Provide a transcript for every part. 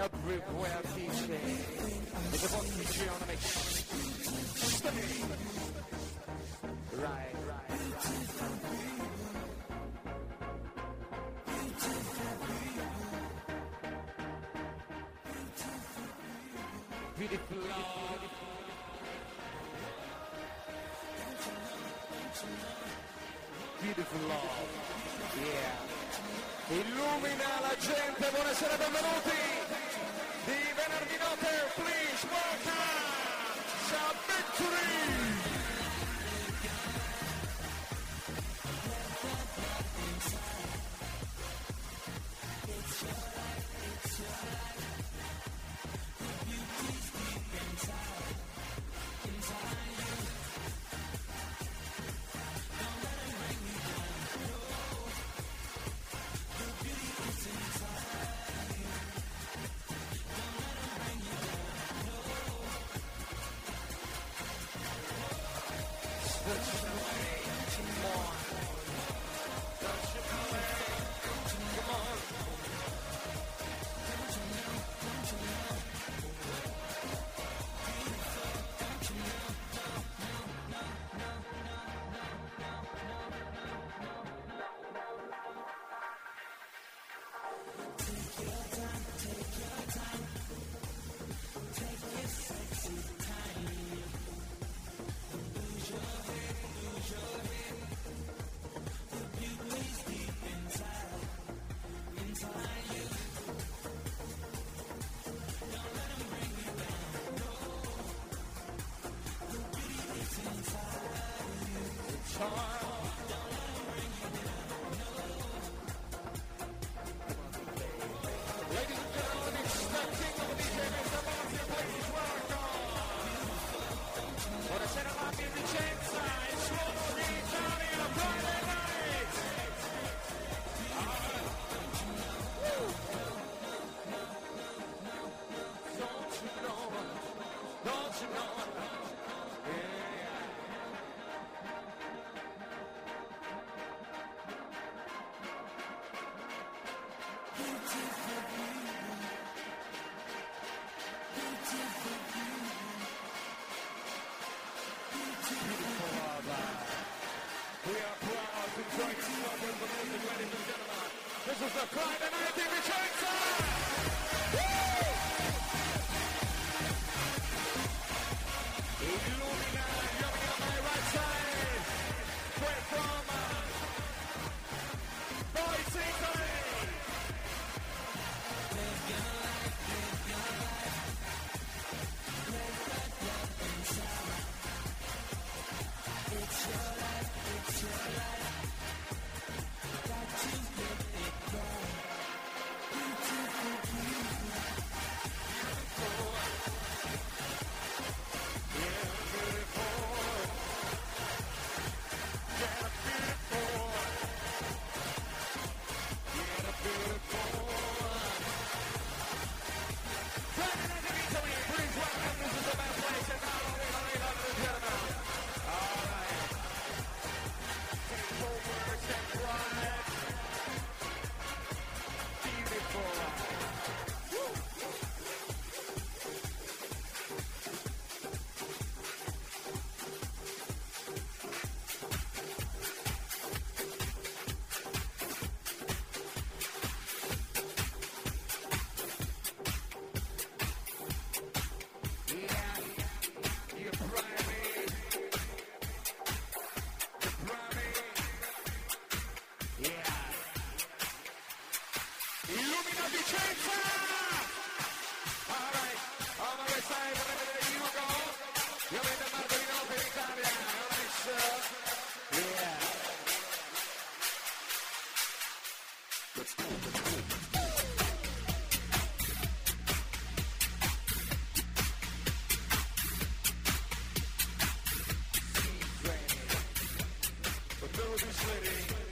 everywhere teaching is about geonomics. Study. Right, right, right. Beautiful. Beautiful. Beautiful Love. Yeah. Illumina la gente, buonasera, benvenuti! sweaty.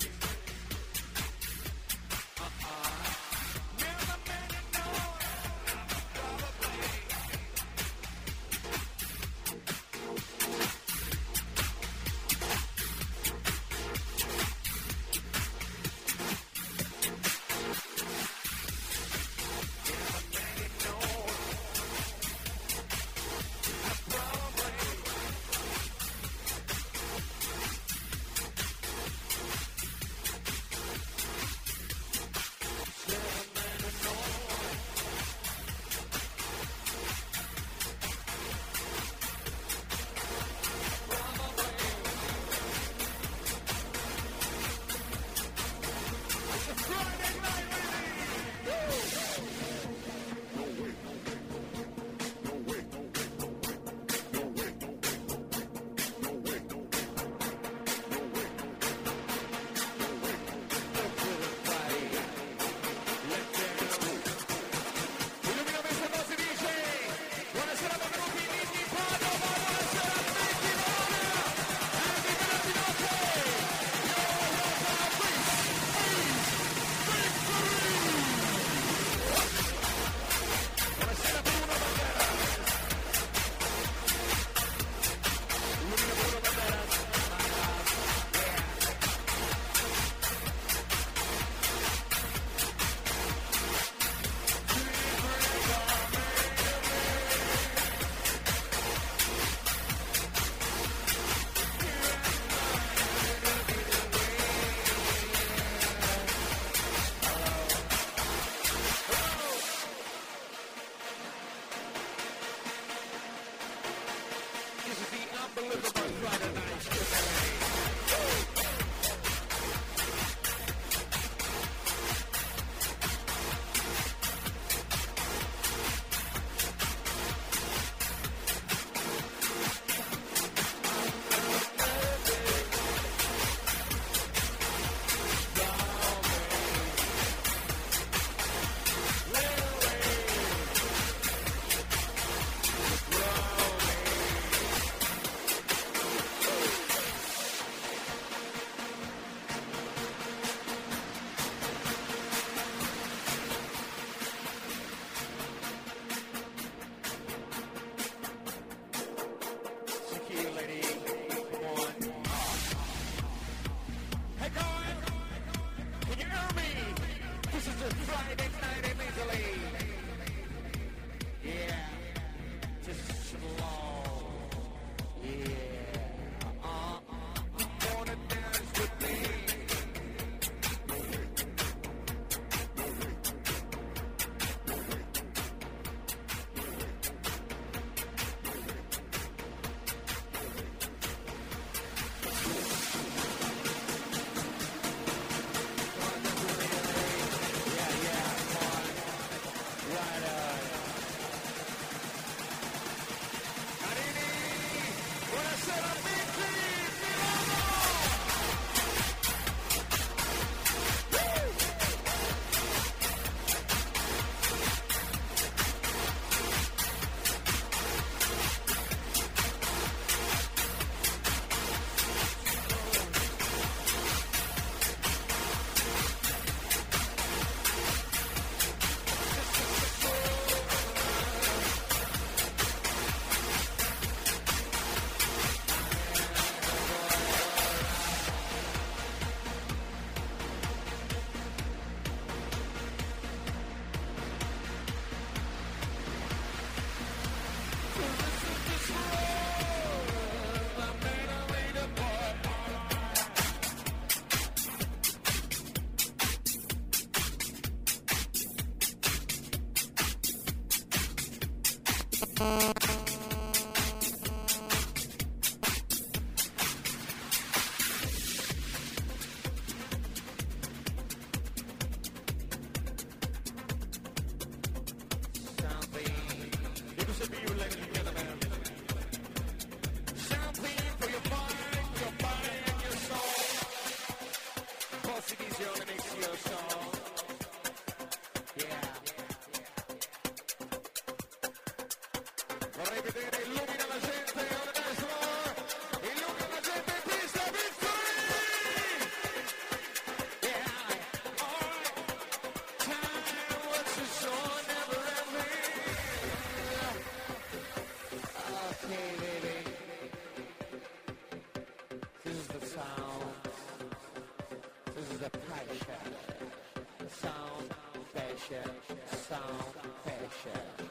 fashion, sound fashion.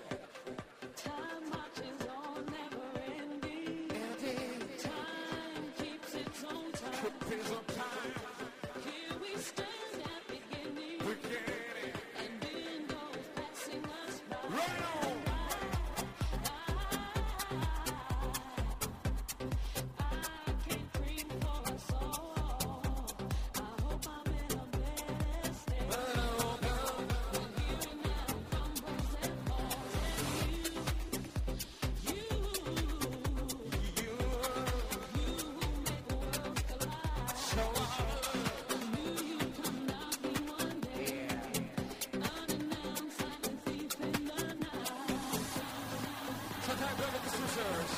yours.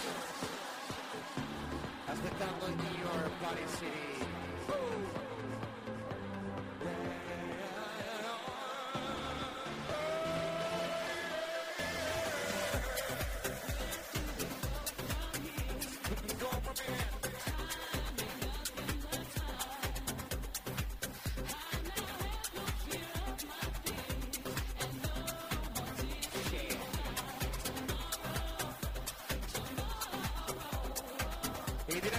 Aspettando il your party City. ഇതിനെ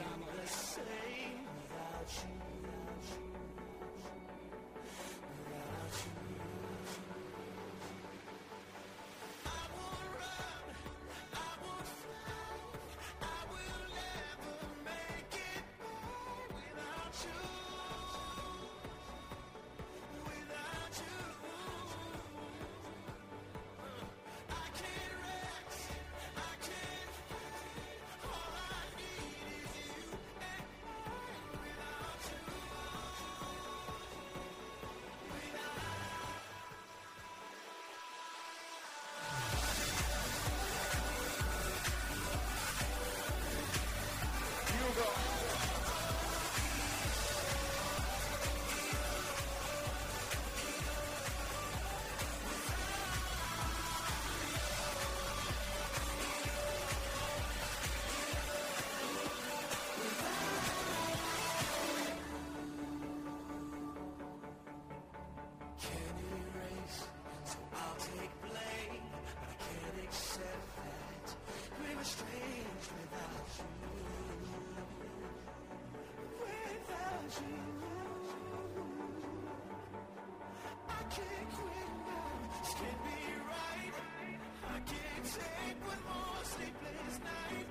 I can't take one more sleepless night.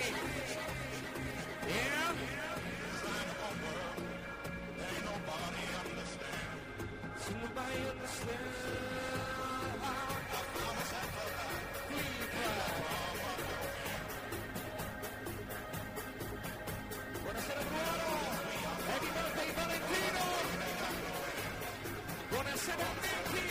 Listen up,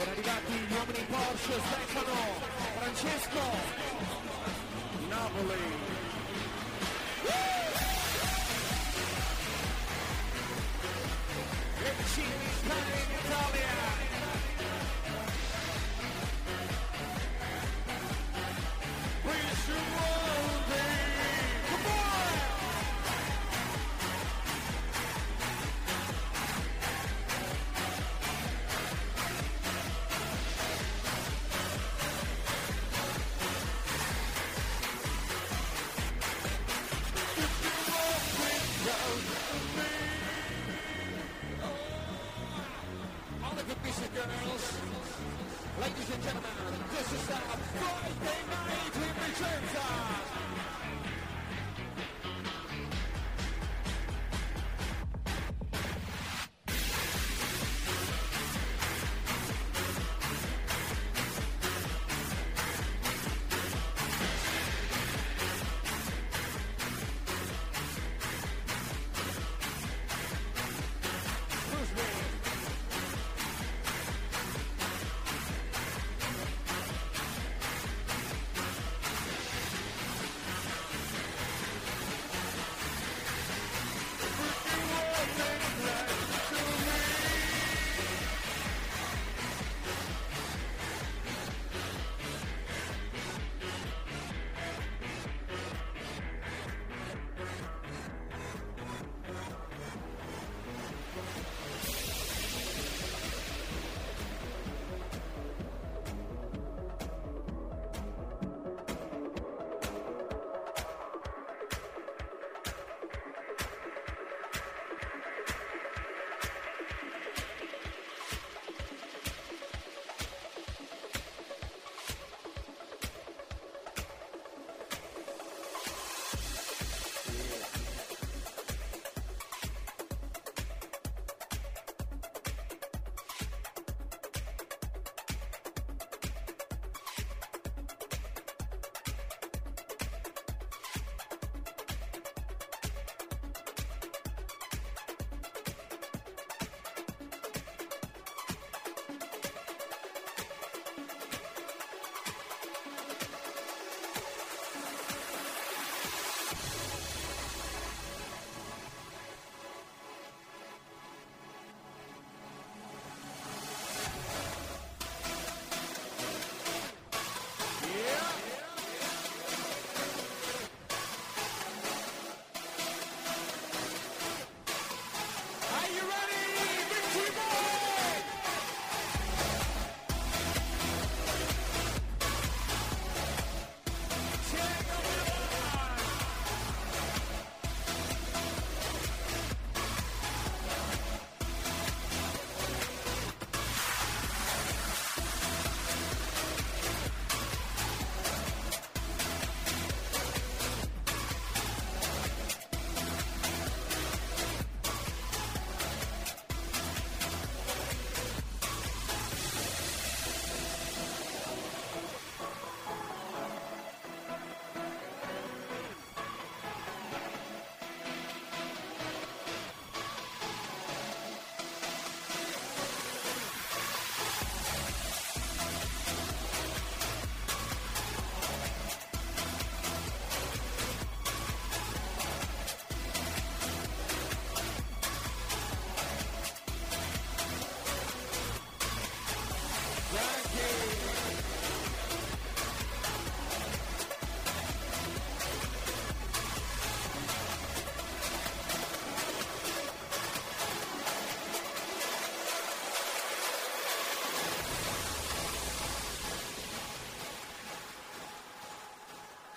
Ben arrivati gli uomini Porsche, Stefano, Francesco, Napoli.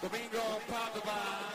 Domingo Padova.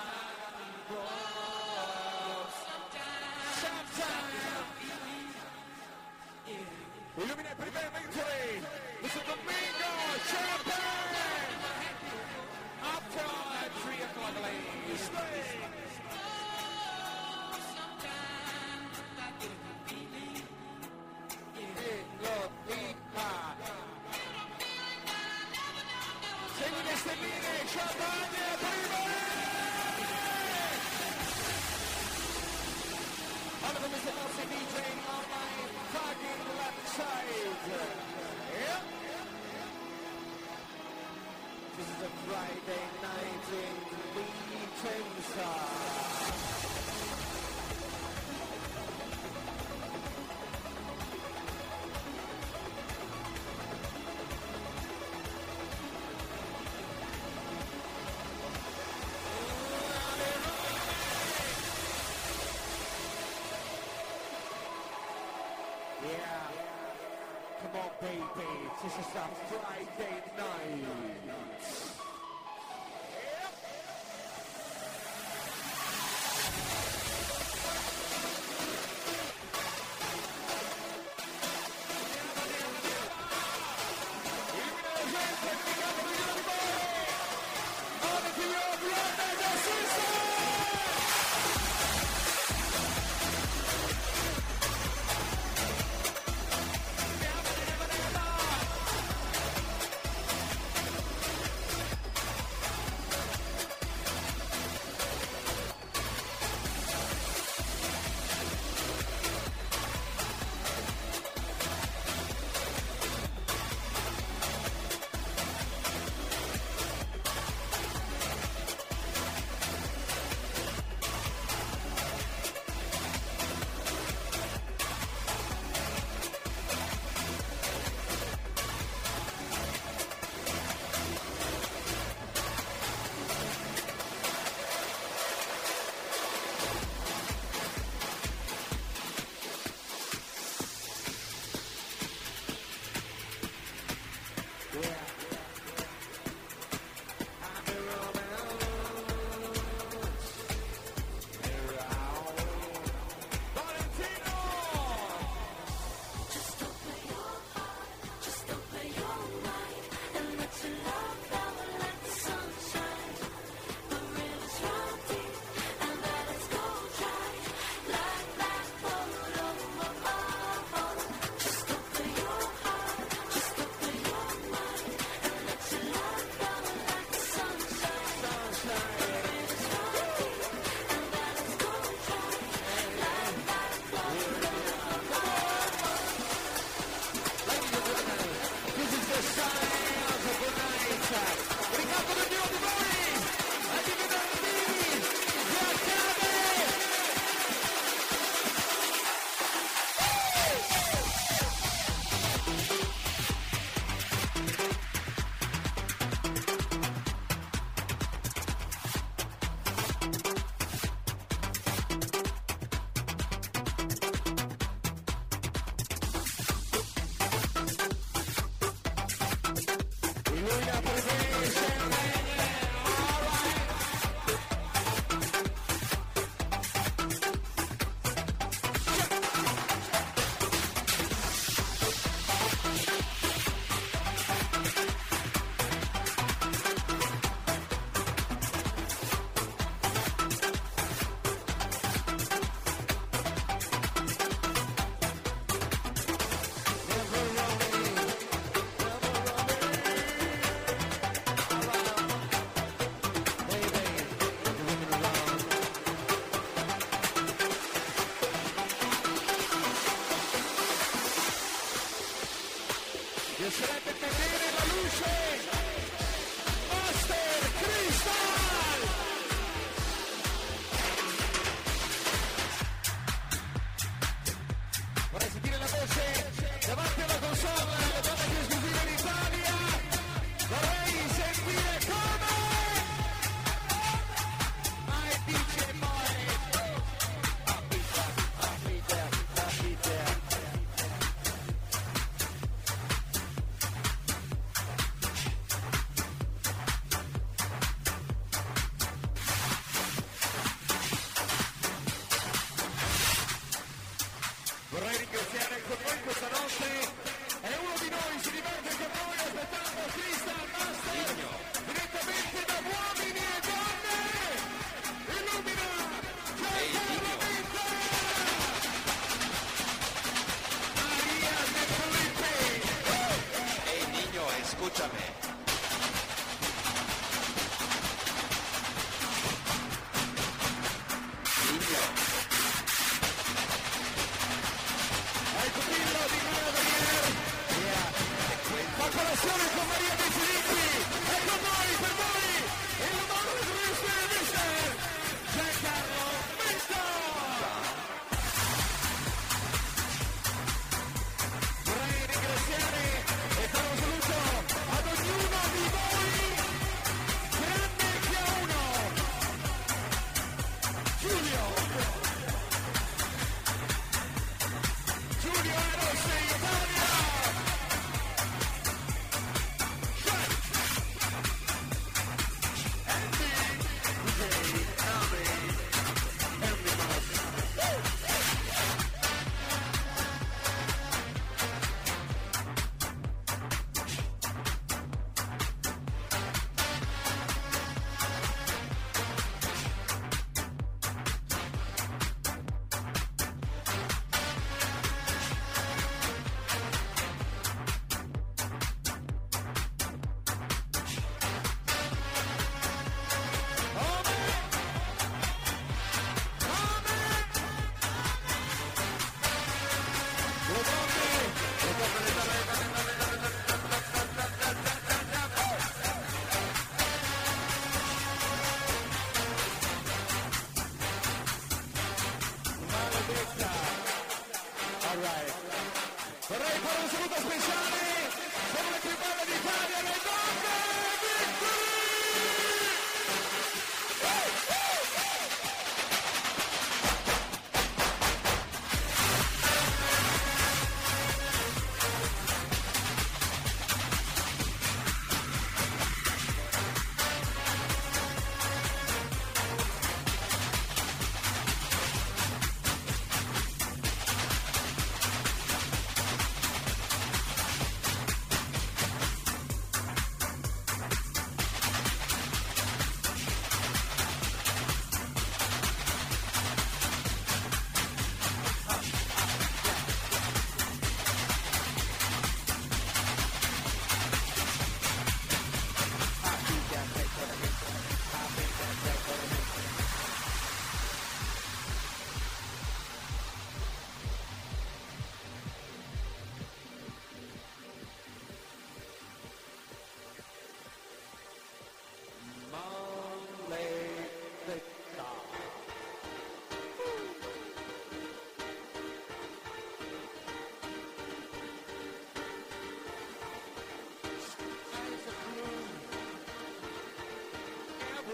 This is a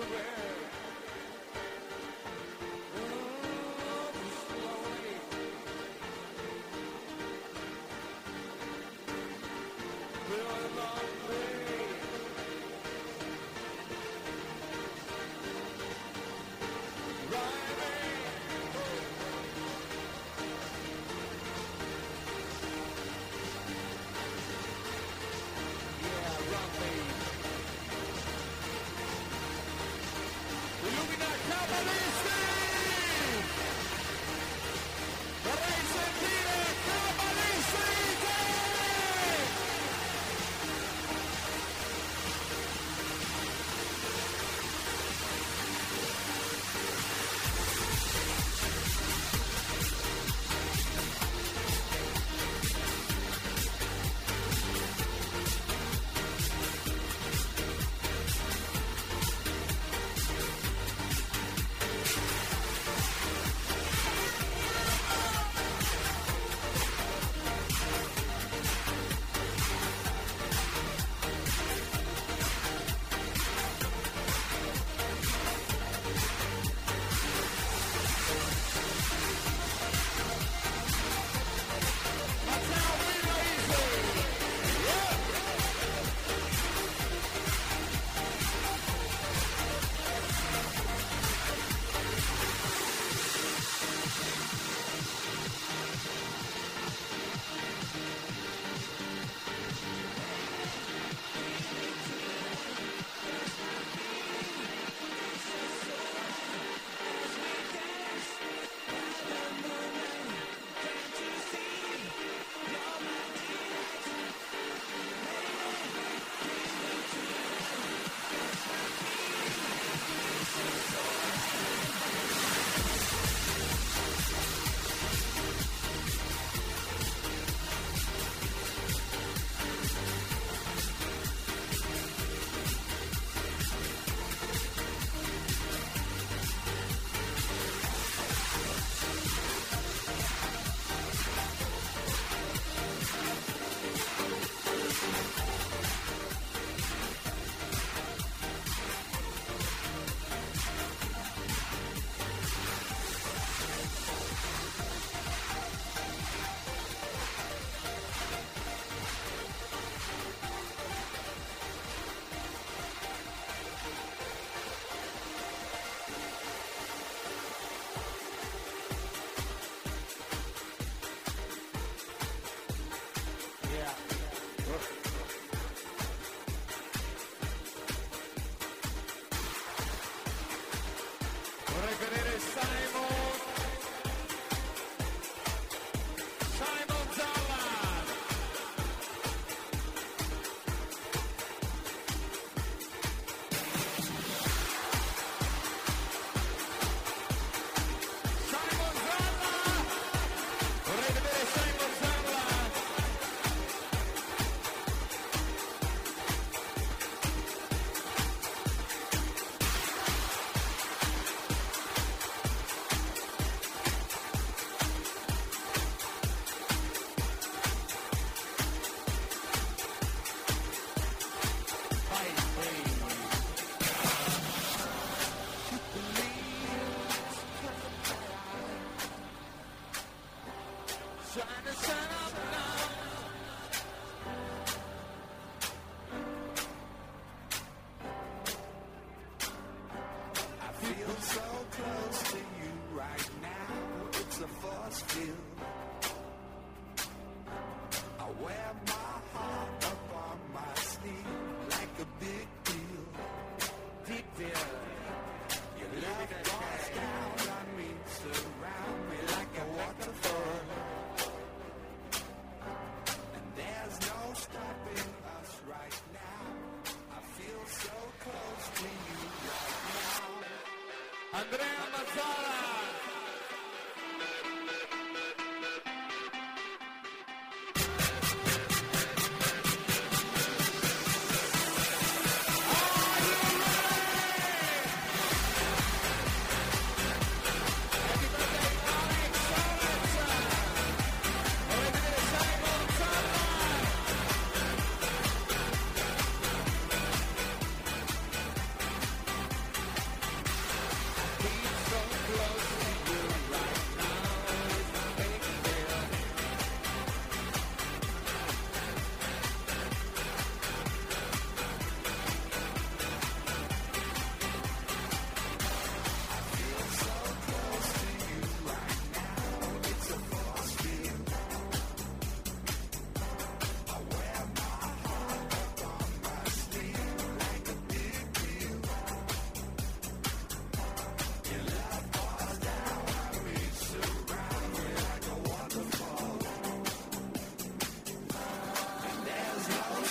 everywhere.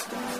stuff.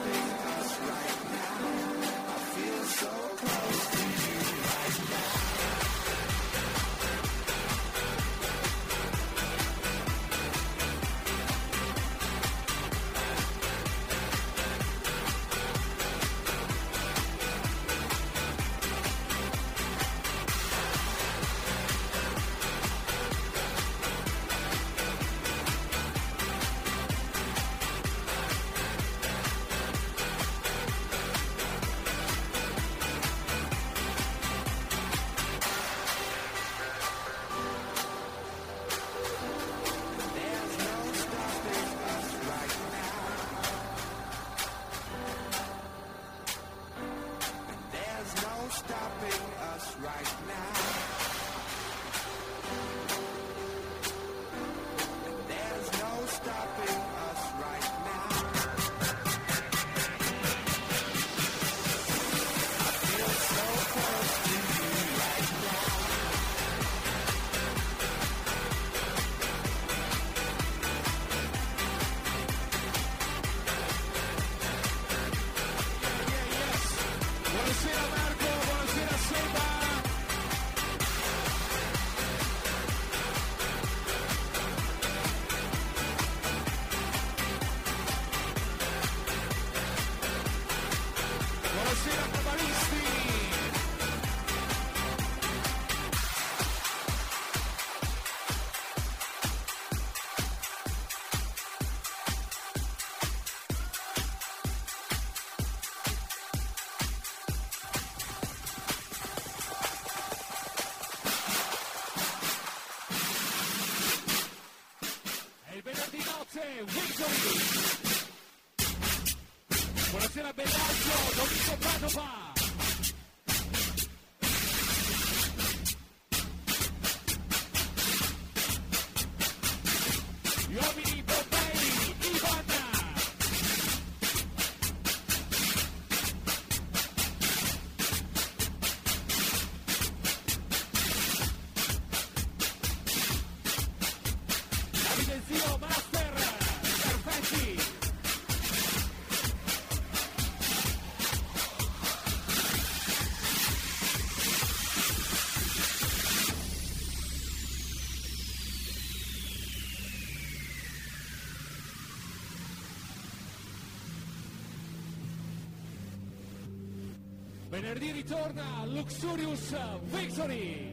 Don't Ritorna Luxurious Victory.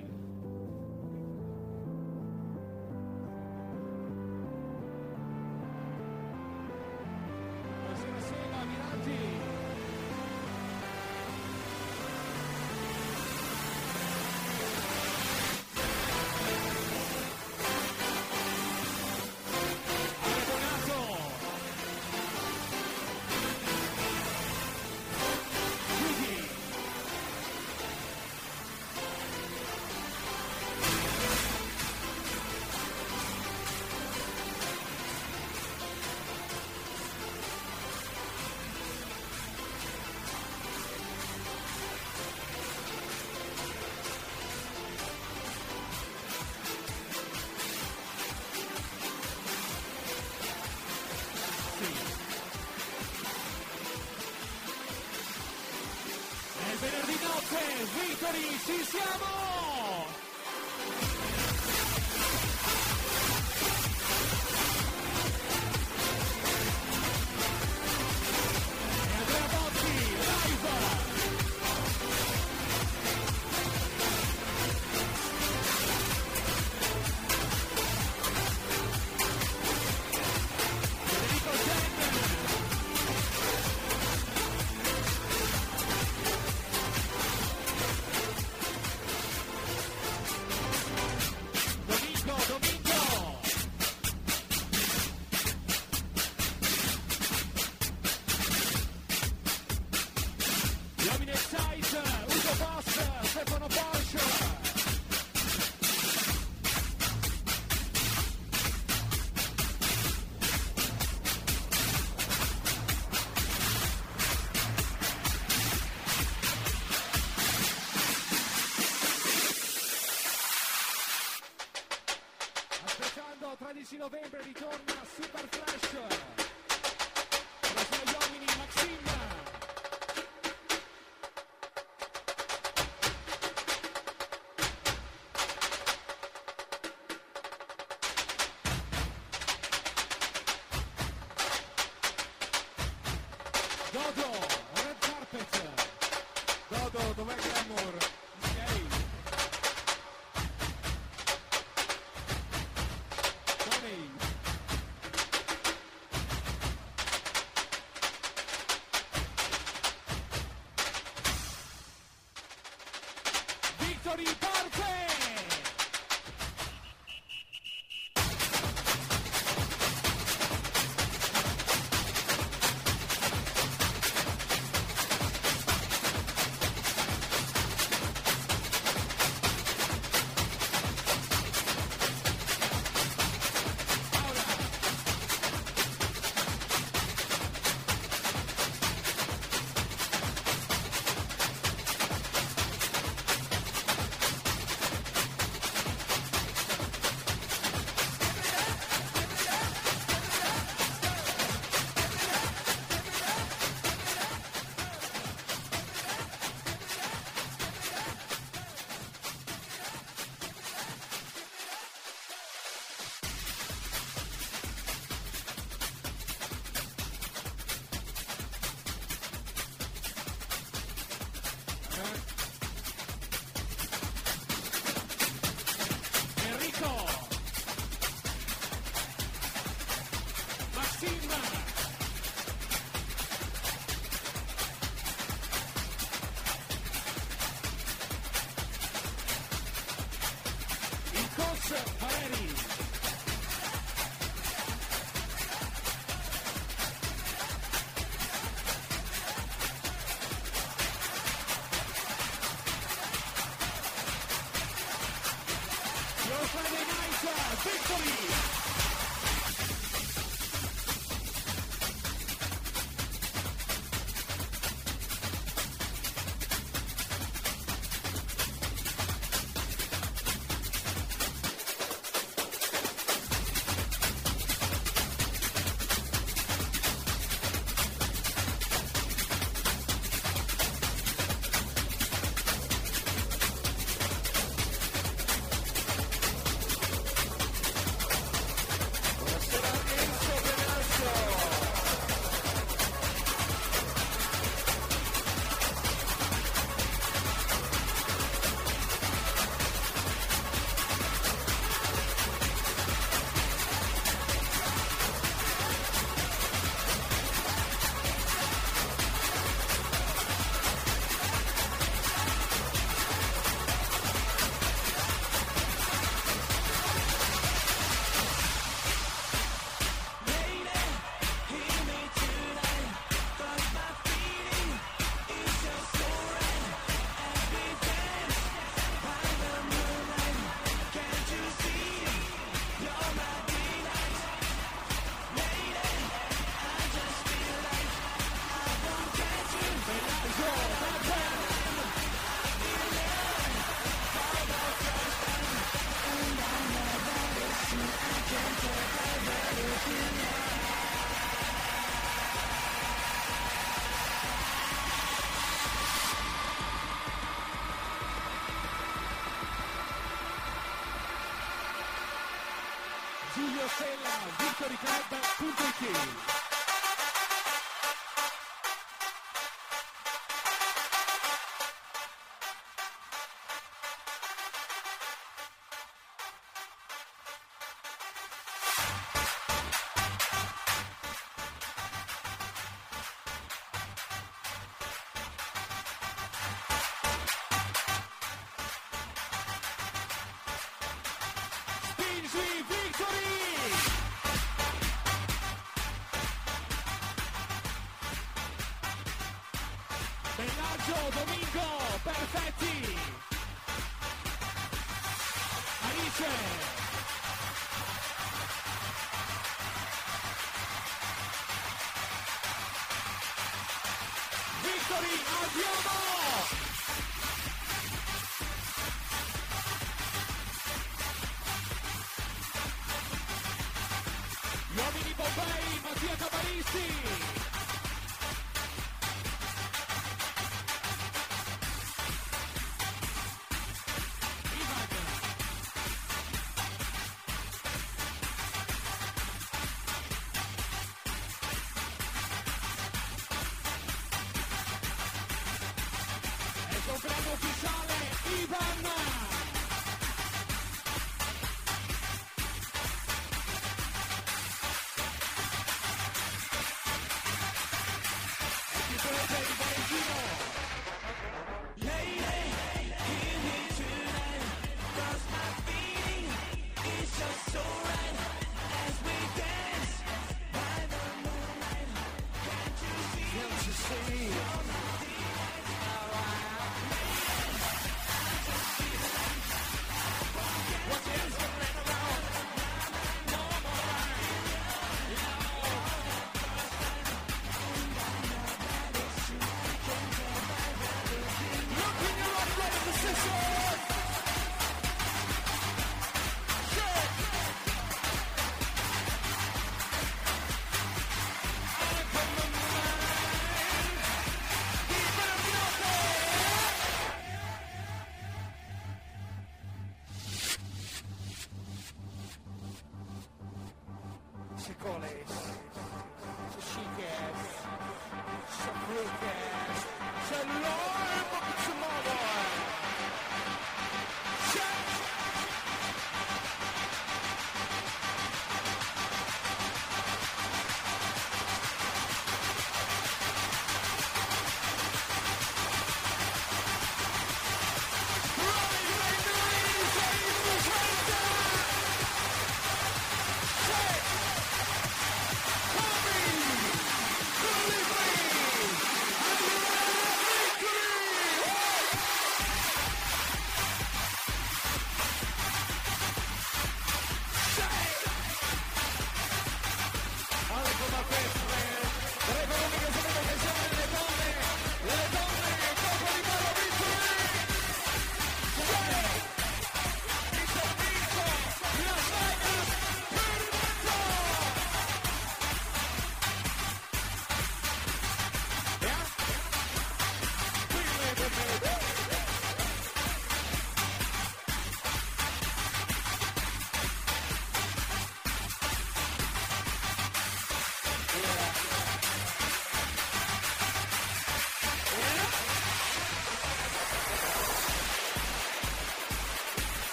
three. victoryclub.it Spingi Victory! Perfetti! Alice! Victory, andiamo! Gli uomini Bombay, Mattia Cabaristi!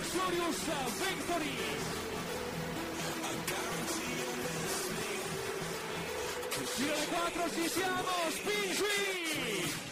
Luxurious Victory! Fino alle 4 ci siamo, spingi!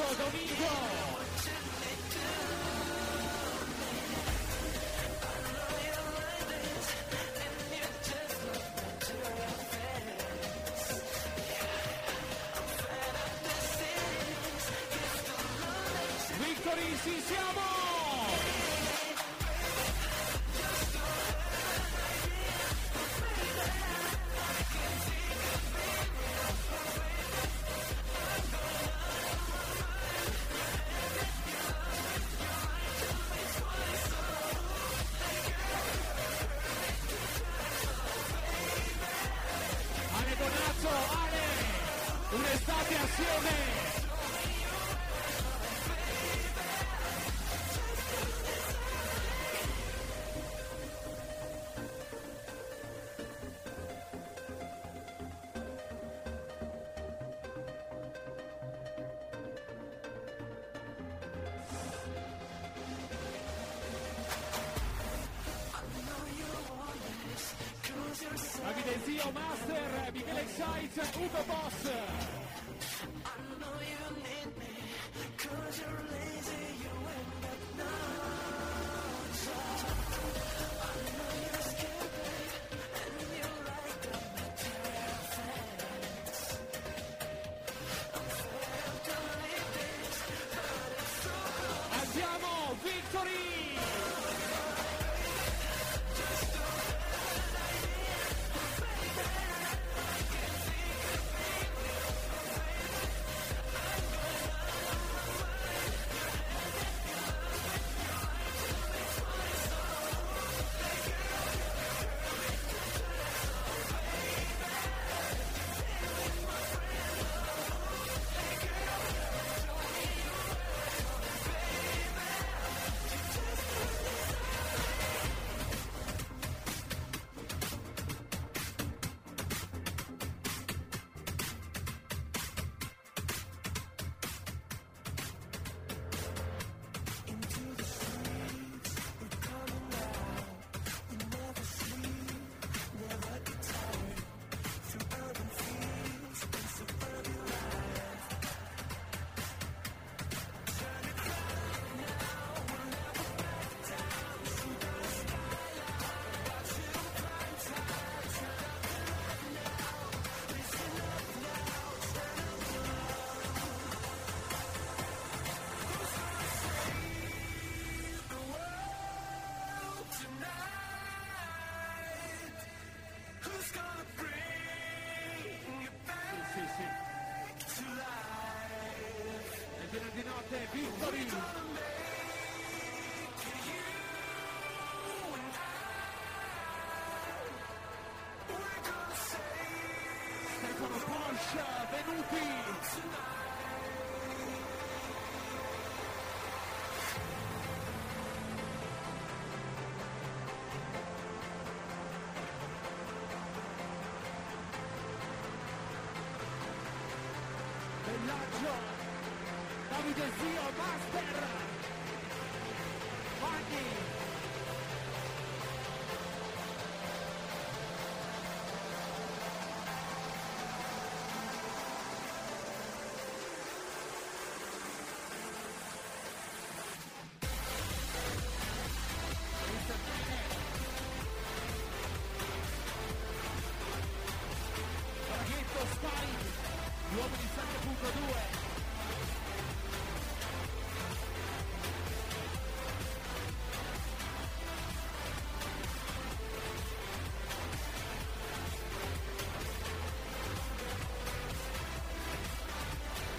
Dominico. Davide Zio Master, Michele Excite, Ugo de Victory. decía Master.